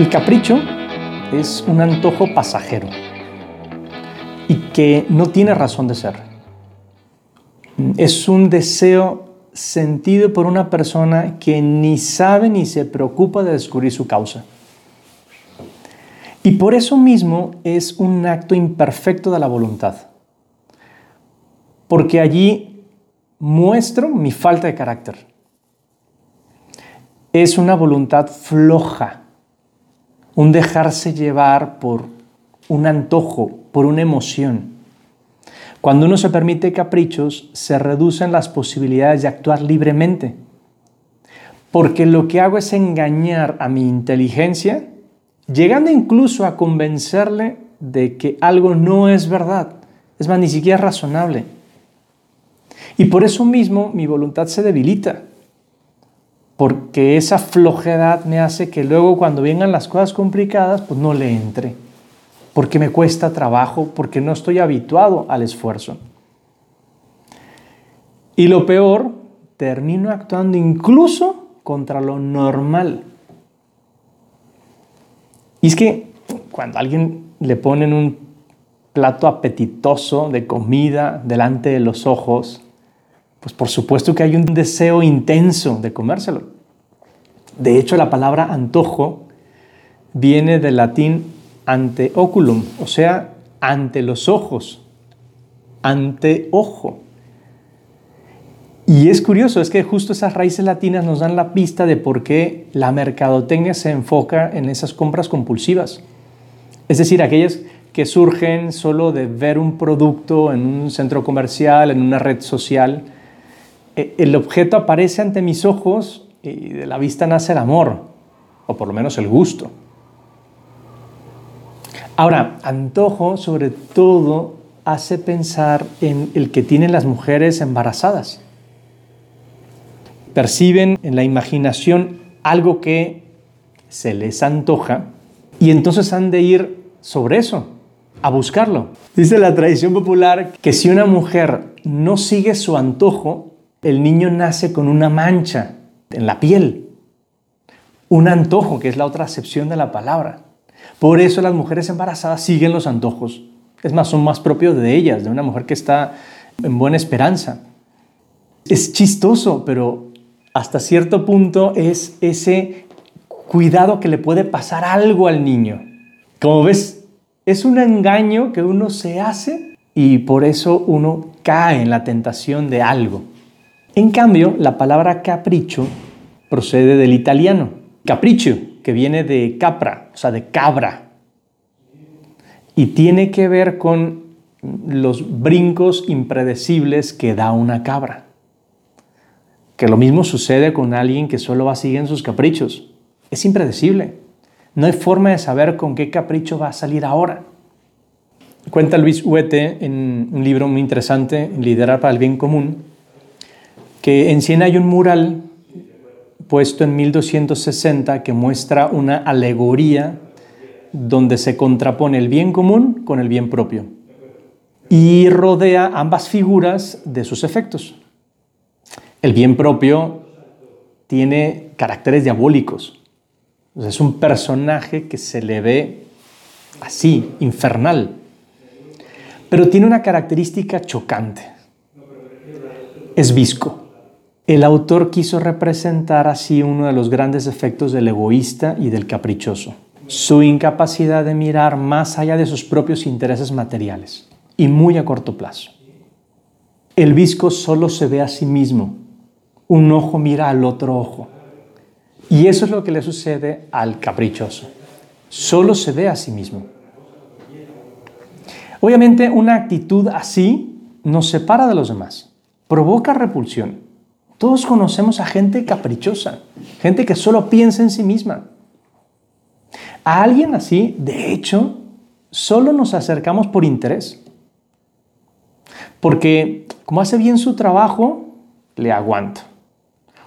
El capricho es un antojo pasajero y que no tiene razón de ser. Es un deseo sentido por una persona que ni sabe ni se preocupa de descubrir su causa. Y por eso mismo es un acto imperfecto de la voluntad. Porque allí muestro mi falta de carácter. Es una voluntad floja, un dejarse llevar por un antojo, por una emoción. Cuando uno se permite caprichos, se reducen las posibilidades de actuar libremente. Porque lo que hago es engañar a mi inteligencia, llegando incluso a convencerle de que algo no es verdad. Es más, ni siquiera es razonable. Y por eso mismo mi voluntad se debilita. Porque esa flojedad me hace que luego cuando vengan las cosas complicadas, pues no le entre porque me cuesta trabajo, porque no estoy habituado al esfuerzo. Y lo peor, termino actuando incluso contra lo normal. Y es que cuando a alguien le ponen un plato apetitoso de comida delante de los ojos, pues por supuesto que hay un deseo intenso de comérselo. De hecho, la palabra antojo viene del latín ante oculum, o sea, ante los ojos, ante ojo. Y es curioso, es que justo esas raíces latinas nos dan la pista de por qué la mercadotecnia se enfoca en esas compras compulsivas. Es decir, aquellas que surgen solo de ver un producto en un centro comercial, en una red social. E, el objeto aparece ante mis ojos y de la vista nace el amor, o por lo menos el gusto. Ahora, antojo sobre todo hace pensar en el que tienen las mujeres embarazadas. Perciben en la imaginación algo que se les antoja y entonces han de ir sobre eso, a buscarlo. Dice la tradición popular que si una mujer no sigue su antojo, el niño nace con una mancha en la piel. Un antojo, que es la otra acepción de la palabra. Por eso las mujeres embarazadas siguen los antojos. Es más, son más propios de ellas, de una mujer que está en buena esperanza. Es chistoso, pero hasta cierto punto es ese cuidado que le puede pasar algo al niño. Como ves, es un engaño que uno se hace y por eso uno cae en la tentación de algo. En cambio, la palabra capricho procede del italiano. Capriccio que viene de capra, o sea, de cabra. Y tiene que ver con los brincos impredecibles que da una cabra. Que lo mismo sucede con alguien que solo va siguiendo sus caprichos. Es impredecible. No hay forma de saber con qué capricho va a salir ahora. Cuenta Luis Huete en un libro muy interesante, Liderar para el Bien Común, que en Siena hay un mural puesto en 1260 que muestra una alegoría donde se contrapone el bien común con el bien propio y rodea ambas figuras de sus efectos. El bien propio tiene caracteres diabólicos. Es un personaje que se le ve así, infernal. Pero tiene una característica chocante. Es visco. El autor quiso representar así uno de los grandes efectos del egoísta y del caprichoso, su incapacidad de mirar más allá de sus propios intereses materiales y muy a corto plazo. El visco solo se ve a sí mismo, un ojo mira al otro ojo. Y eso es lo que le sucede al caprichoso. Solo se ve a sí mismo. Obviamente una actitud así nos separa de los demás, provoca repulsión todos conocemos a gente caprichosa, gente que solo piensa en sí misma. A alguien así, de hecho, solo nos acercamos por interés. Porque como hace bien su trabajo, le aguanto.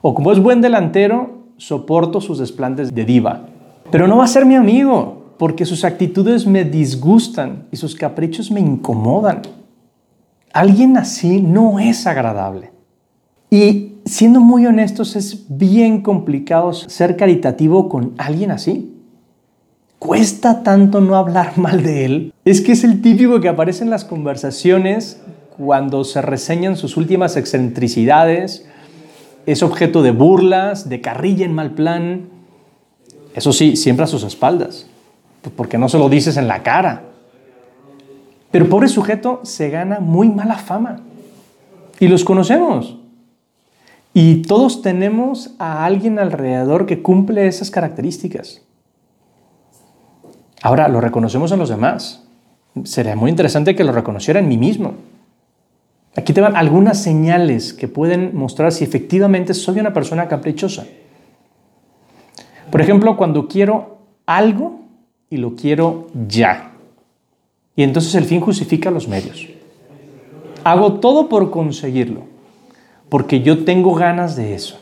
O como es buen delantero, soporto sus desplantes de diva. Pero no va a ser mi amigo, porque sus actitudes me disgustan y sus caprichos me incomodan. Alguien así no es agradable. Y siendo muy honestos, es bien complicado ser caritativo con alguien así. cuesta tanto no hablar mal de él, es que es el típico que aparece en las conversaciones cuando se reseñan sus últimas excentricidades, es objeto de burlas, de carrilla en mal plan. Eso sí, siempre a sus espaldas, porque no se lo dices en la cara. Pero pobre sujeto se gana muy mala fama. Y los conocemos. Y todos tenemos a alguien alrededor que cumple esas características. Ahora, lo reconocemos en los demás. Sería muy interesante que lo reconociera en mí mismo. Aquí te van algunas señales que pueden mostrar si efectivamente soy una persona caprichosa. Por ejemplo, cuando quiero algo y lo quiero ya. Y entonces el fin justifica los medios. Hago todo por conseguirlo, porque yo tengo ganas de eso.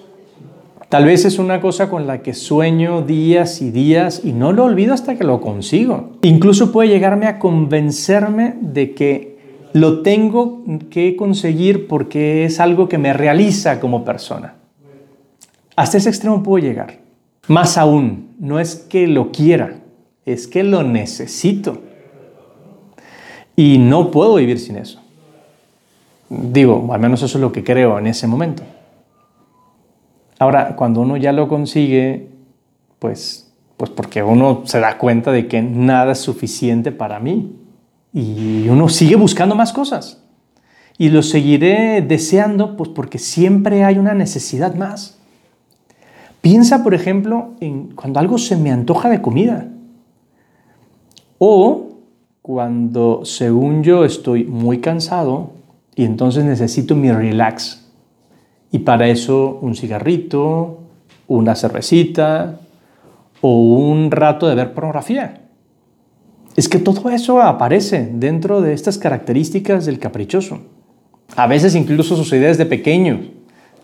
Tal vez es una cosa con la que sueño días y días y no lo olvido hasta que lo consigo. Incluso puede llegarme a convencerme de que lo tengo que conseguir porque es algo que me realiza como persona. Hasta ese extremo puedo llegar. Más aún, no es que lo quiera, es que lo necesito. Y no puedo vivir sin eso. Digo, al menos eso es lo que creo en ese momento. Ahora, cuando uno ya lo consigue, pues, pues porque uno se da cuenta de que nada es suficiente para mí. Y uno sigue buscando más cosas. Y lo seguiré deseando, pues porque siempre hay una necesidad más. Piensa, por ejemplo, en cuando algo se me antoja de comida. O cuando, según yo, estoy muy cansado y entonces necesito mi relax y para eso un cigarrito, una cervecita o un rato de ver pornografía. Es que todo eso aparece dentro de estas características del caprichoso. A veces incluso sucede desde pequeño.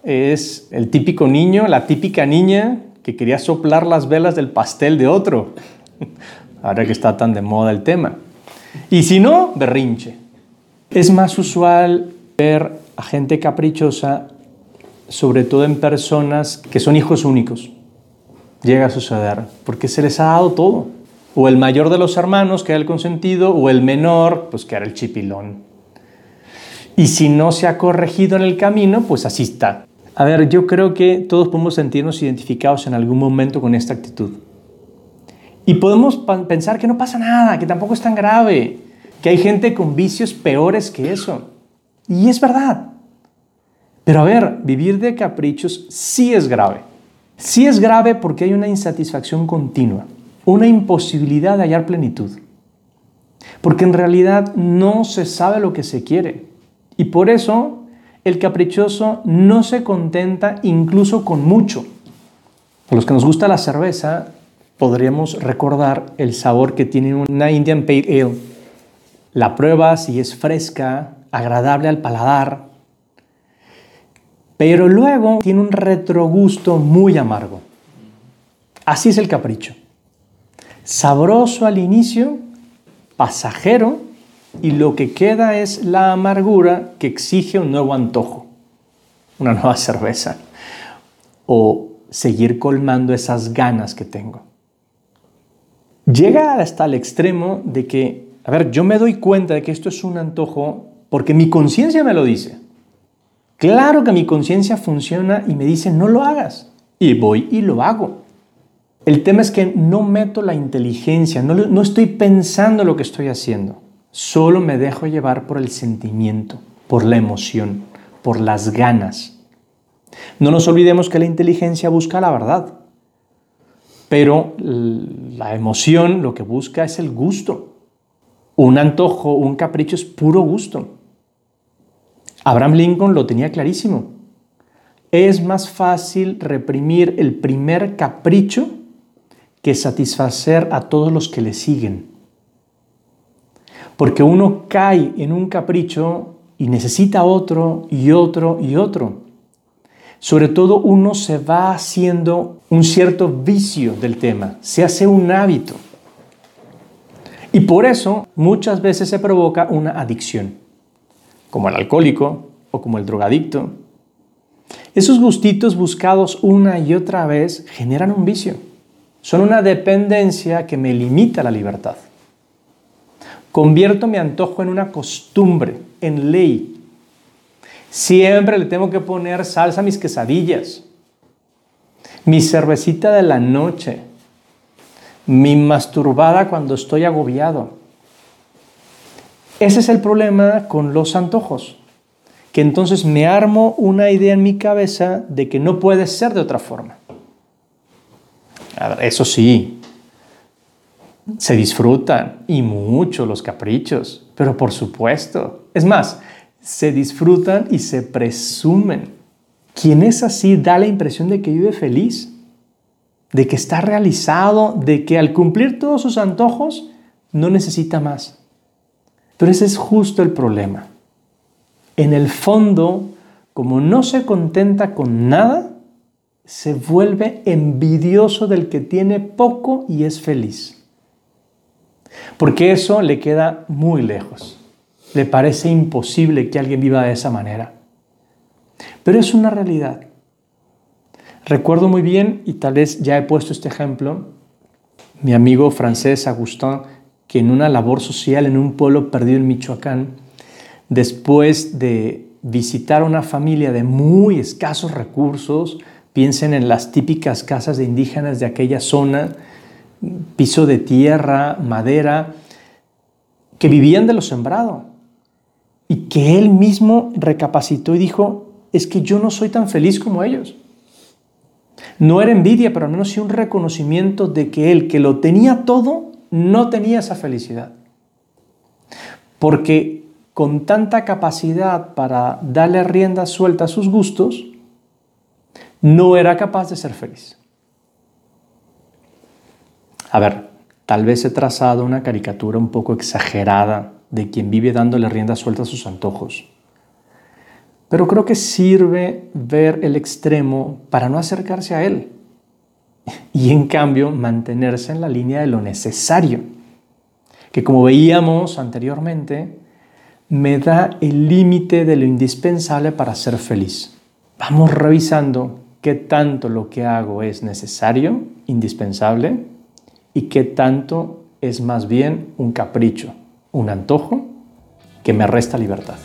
Es el típico niño, la típica niña que quería soplar las velas del pastel de otro. Ahora que está tan de moda el tema. Y si no, berrinche. Es más usual ver a gente caprichosa sobre todo en personas que son hijos únicos. Llega a suceder, porque se les ha dado todo. O el mayor de los hermanos, que era el consentido, o el menor, pues que era el chipilón. Y si no se ha corregido en el camino, pues así está. A ver, yo creo que todos podemos sentirnos identificados en algún momento con esta actitud. Y podemos pensar que no pasa nada, que tampoco es tan grave, que hay gente con vicios peores que eso. Y es verdad. Pero a ver, vivir de caprichos sí es grave. Sí es grave porque hay una insatisfacción continua, una imposibilidad de hallar plenitud. Porque en realidad no se sabe lo que se quiere. Y por eso el caprichoso no se contenta incluso con mucho. A los que nos gusta la cerveza, podríamos recordar el sabor que tiene una Indian Pale Ale. La prueba si es fresca, agradable al paladar, pero luego tiene un retrogusto muy amargo. Así es el capricho. Sabroso al inicio, pasajero, y lo que queda es la amargura que exige un nuevo antojo, una nueva cerveza, o seguir colmando esas ganas que tengo. Llega hasta el extremo de que, a ver, yo me doy cuenta de que esto es un antojo porque mi conciencia me lo dice. Claro que mi conciencia funciona y me dice, no lo hagas. Y voy y lo hago. El tema es que no meto la inteligencia, no, no estoy pensando lo que estoy haciendo. Solo me dejo llevar por el sentimiento, por la emoción, por las ganas. No nos olvidemos que la inteligencia busca la verdad, pero la emoción lo que busca es el gusto. Un antojo, un capricho es puro gusto. Abraham Lincoln lo tenía clarísimo. Es más fácil reprimir el primer capricho que satisfacer a todos los que le siguen. Porque uno cae en un capricho y necesita otro y otro y otro. Sobre todo uno se va haciendo un cierto vicio del tema, se hace un hábito. Y por eso muchas veces se provoca una adicción como el alcohólico o como el drogadicto. Esos gustitos buscados una y otra vez generan un vicio. son una dependencia que me limita la libertad. Convierto mi antojo en una costumbre, en ley. Siempre le tengo que poner salsa a mis quesadillas, mi cervecita de la noche, mi masturbada cuando estoy agobiado. Ese es el problema con los antojos, que entonces me armo una idea en mi cabeza de que no puede ser de otra forma. eso sí, se disfrutan y mucho los caprichos, pero por supuesto. Es más, se disfrutan y se presumen. Quien es así da la impresión de que vive feliz, de que está realizado, de que al cumplir todos sus antojos no necesita más. Pero ese es justo el problema. En el fondo, como no se contenta con nada, se vuelve envidioso del que tiene poco y es feliz. Porque eso le queda muy lejos. Le parece imposible que alguien viva de esa manera. Pero es una realidad. Recuerdo muy bien, y tal vez ya he puesto este ejemplo, mi amigo francés Agustín, que en una labor social en un pueblo perdido en Michoacán, después de visitar una familia de muy escasos recursos, piensen en las típicas casas de indígenas de aquella zona, piso de tierra, madera, que vivían de lo sembrado. Y que él mismo recapacitó y dijo, es que yo no soy tan feliz como ellos. No era envidia, pero al menos sí un reconocimiento de que él, que lo tenía todo, no tenía esa felicidad. Porque con tanta capacidad para darle rienda suelta a sus gustos, no era capaz de ser feliz. A ver, tal vez he trazado una caricatura un poco exagerada de quien vive dándole rienda suelta a sus antojos. Pero creo que sirve ver el extremo para no acercarse a él y en cambio mantenerse en la línea de lo necesario, que como veíamos anteriormente, me da el límite de lo indispensable para ser feliz. Vamos revisando qué tanto lo que hago es necesario, indispensable, y qué tanto es más bien un capricho, un antojo que me resta libertad.